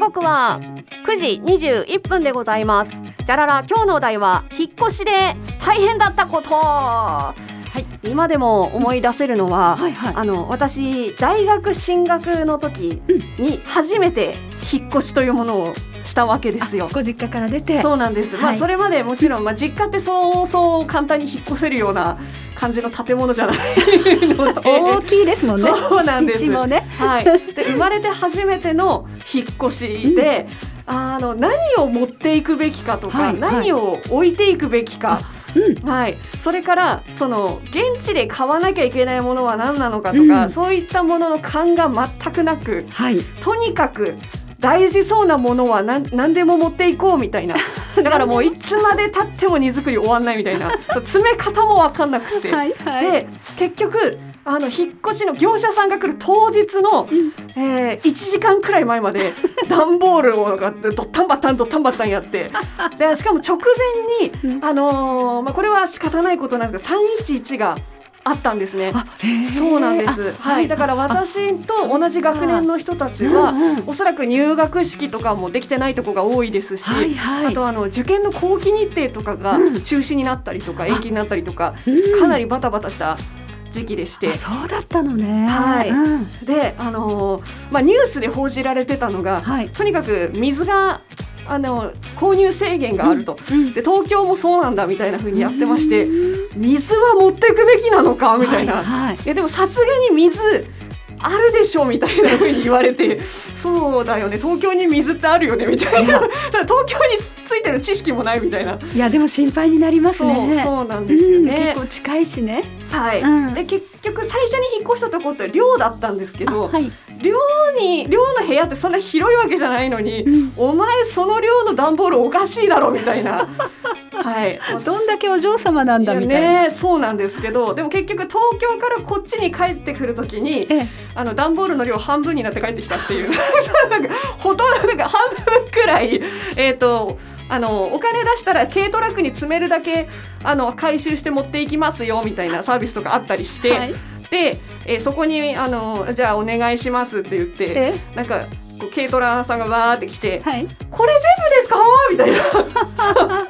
刻は9時21分でございます。じゃらら今日のお題は引っ越しで大変だったこと。はい今でも思い出せるのは、はいはい。あの私大学進学の時に初めて引っ越しというものをしたわけですよ。ご実家から出て。そうなんです、まあはい。それまでもちろん、まあ、実家ってそうそう簡単に引っ越せるような感じの建物じゃないので。大きいですもんね。そうなんです。ね。はい、で生まれて初めての引っ越しで、あの何を持っていくべきかとか、はいはい。何を置いていくべきか、うん。はい、それからその現地で買わなきゃいけないものは何なのかとか、うんそういったものの勘が全くなくはいとにかく大事そうなものは何何でも持っていこうみたいな。だからもういつまでたっても荷造り終わんないみたいな。詰め方も分かんなくて。はいはい。で結局あの引っ越しの業者さんが来る当日の、えー、1時間くらい前まで 段ボールを買ってドッタンバッタンドッタンバッタンやって。でしかも直前に、うん。あのーまあ、これは仕方ないことなんですが311があったんですね。そうなんです、あはい、だから私と同じ学年の人たちは、おそらく入学式とかもできてないとこが多いですし、あとあの受験の後期日程とかがうん。中止になったりとか延期になったりとか、うん。かなりバタバタした時期でして。あ。そうだったのね。はい。うん。で、あのーまあ、ニュースで報じられてたのが、はい。とにかく水があの購入制限があると、うんで東京もそうなんだみたいな風にやってまして、水は持っていくべきなのかみたいな、はいはい。いやでもさすがに水あるでしょみたいな風に言われて そうだよね。東京に水ってあるよねみたいな。ただ東京につついてる知識もないみたいな。いやでも心配になりますそうねそうなんですようんね結。構近いしね。はい、うん。で結局最初に引っ越したとこって寮だったんですけど、はい。寮に寮の部屋ってそんな広いわけじゃないのに、うん。お前その寮の段ボールおかしいだろみたいな。はい。どんだけお嬢様なんだみたいな。ねそうなんですけどでも結局東京からこっちに帰ってくるときにええ。あの段ボールの量半分になって帰ってきたっていう。なんかほとんどなんか半分くらいえっ、とあのお金出したら軽トラックに積めるだけあの回収して持っていきますよみたいなサービスとかあったりして、はい。で、えーそこにあのじゃあお願いしますって言ってえ？なんかこう軽トラさんがわーって来てはい「これ全部ですか?」みたいな。そう「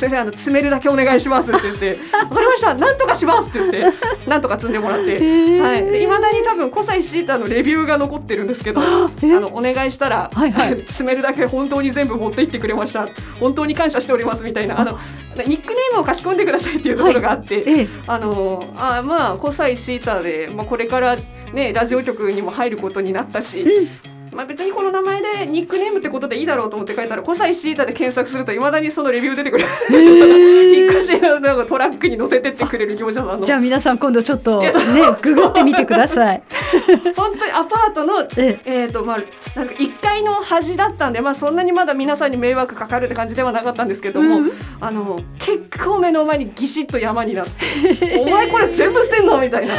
先生あの詰めるだけお願いします」って言って「わかりましたなんとかします」って言って なんとか積んでもらって。ー。はい、で未だに多分古西シータのレビューが残ってるんですけどあえのお願いしたら、はいはい。詰めるだけ本当に全部持って行ってくれました。本当に感謝しておりますみたいな。あのニックネームを書き込んでくださいっていうところがあって、ええ。あのあまあ古西シータで、まあ、これからねラジオ局にも入ることになったし、まあ、別にこの名前でニックネームってことでいいだろうと思って書いたら古西シータで検索するといまだにそのレビュー出てくる。引っ越しのなんかトラックに乗せてってくれる業者さんの。じゃあ皆さん今度ちょっとねググってみてください。本当にアパートのええ。ーとまあ、なんか1階の端だったんで、まあ、そんなにまだ皆さんに迷惑かかるって感じではなかったんですけども、うん。あの結構目の前にギシッと山になって「お前これ全部捨てんの?」みたいな。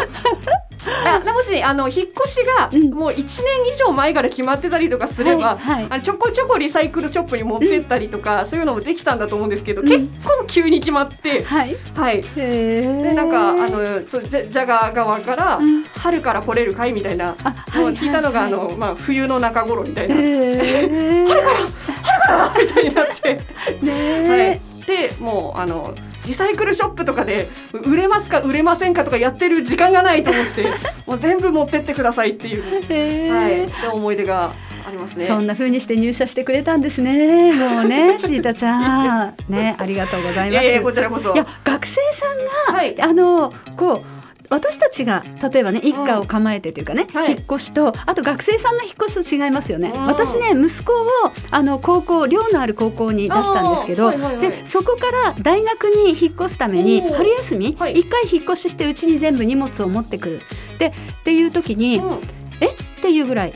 あでもしあの引っ越しがうん。もう1年以上前から決まってたりとかすれば、はいはい。あのちょこちょこリサイクルショップに持ってったりとか、そういうのもできたんだと思うんですけど、うん。結構急に決まって、はい。はい、ででなんかあのそうジャジャガー側から、うん。春から来れるかいみたいなあもう聞いたのが、はい。あのまあ、冬の中頃みたいな、え春から春からみたいになって、ねはい、でもうあのリサイクルショップとかで売れますか売れませんかとかやってる時間がないと思って もう全部持ってってくださいっていう、えはい、で思い出がありますね。そんな風にして入社してくれたんですね。もうね、シータちゃん、ね、ありがとうございます。いやいやこちらこそいや学生さんがはいあのこう私たちが例えばね一家を構えてというかね、はい。引っ越しとあと学生さんの引っ越しと違いますよね、うん。私ね息子をあの高校寮のある高校に出したんですけど、はいはいはいでそこから大学に引っ越すために春休み一、はい。回引っ越ししてうちに全部荷物を持ってくる。でっていう時に、うん。え？っていうぐらい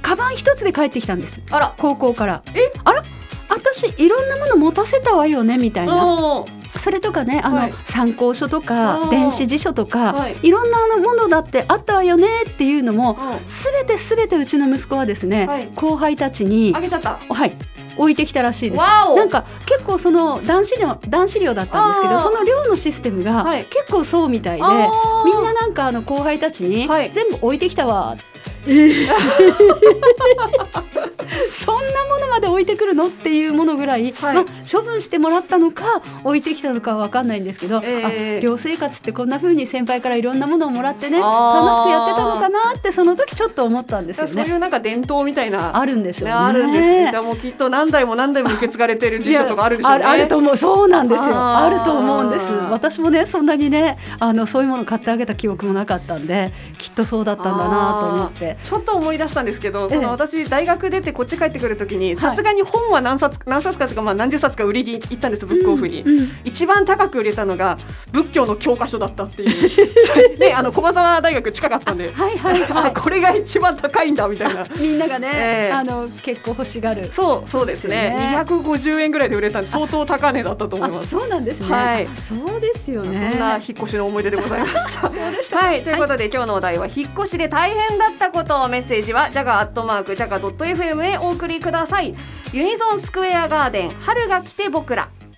カバン一つで帰ってきたんです。あら。高校から。え？あら？私いろんなもの持たせたわよねみたいな。うんそれとかねあの、はい参考書とあかー。電子辞書とか、はい。い、ろんなあのものだってあったわよねっていうのもうん。すべてすべてうちの息子はですね、はい。後輩たちにあげちゃった。はい置いてきたらしいです。なんか結構その男子寮男子寮だったんですけどその寮のシステムがはい。結構そうみたいで、あー。みんななんかあの後輩たちにはい。全部置いてきたわ、えー そんなものまで置いてくるのっていうものぐらい、はい。まあ、処分してもらったのか置いてきたのかは分かんないんですけど、えーあ寮生活ってこんな風に先輩からいろんなものをもらってね楽しくやってたのかなってその時ちょっと思ったんですよそういね。うなんか伝統みたいな。あるんでしょうね。ねあるんですね。じゃあもうきっと何代も何代も受け継がれてる辞書とかあるでしょうね。あるあると思う。そうなんですよ。あると思うんです。私もねそんなにねあのそういうもの買ってあげた記憶もなかったんできっとそうだったんだなと思って。ちょっと思い出したんですけど、ええ。その私大学出てこっち帰ってくるときにはい。さすがに本は何冊何冊かとかまあ何十冊か売りに行ったんですブックオフに。うんうん一番高く売れたのが仏教の教科書だったっていう。であの駒沢大学近かったんで、はいはいは あこれが一番高いんだみたいな。いみんながね、ええ。あの結構欲しがる。そうそうですね。ですよね250円ぐらいで売れたんで相当高値だったと思いあます。そうなんですね、はい。そうですよね。そんな引っ越しの思い出でございました。はい、ということで、今日のお題は引っ越しで大変だったことメッセージはジャガアットマークジャガドット FM へお送りください。ユニゾンスクエアガーデン春が来て僕ら。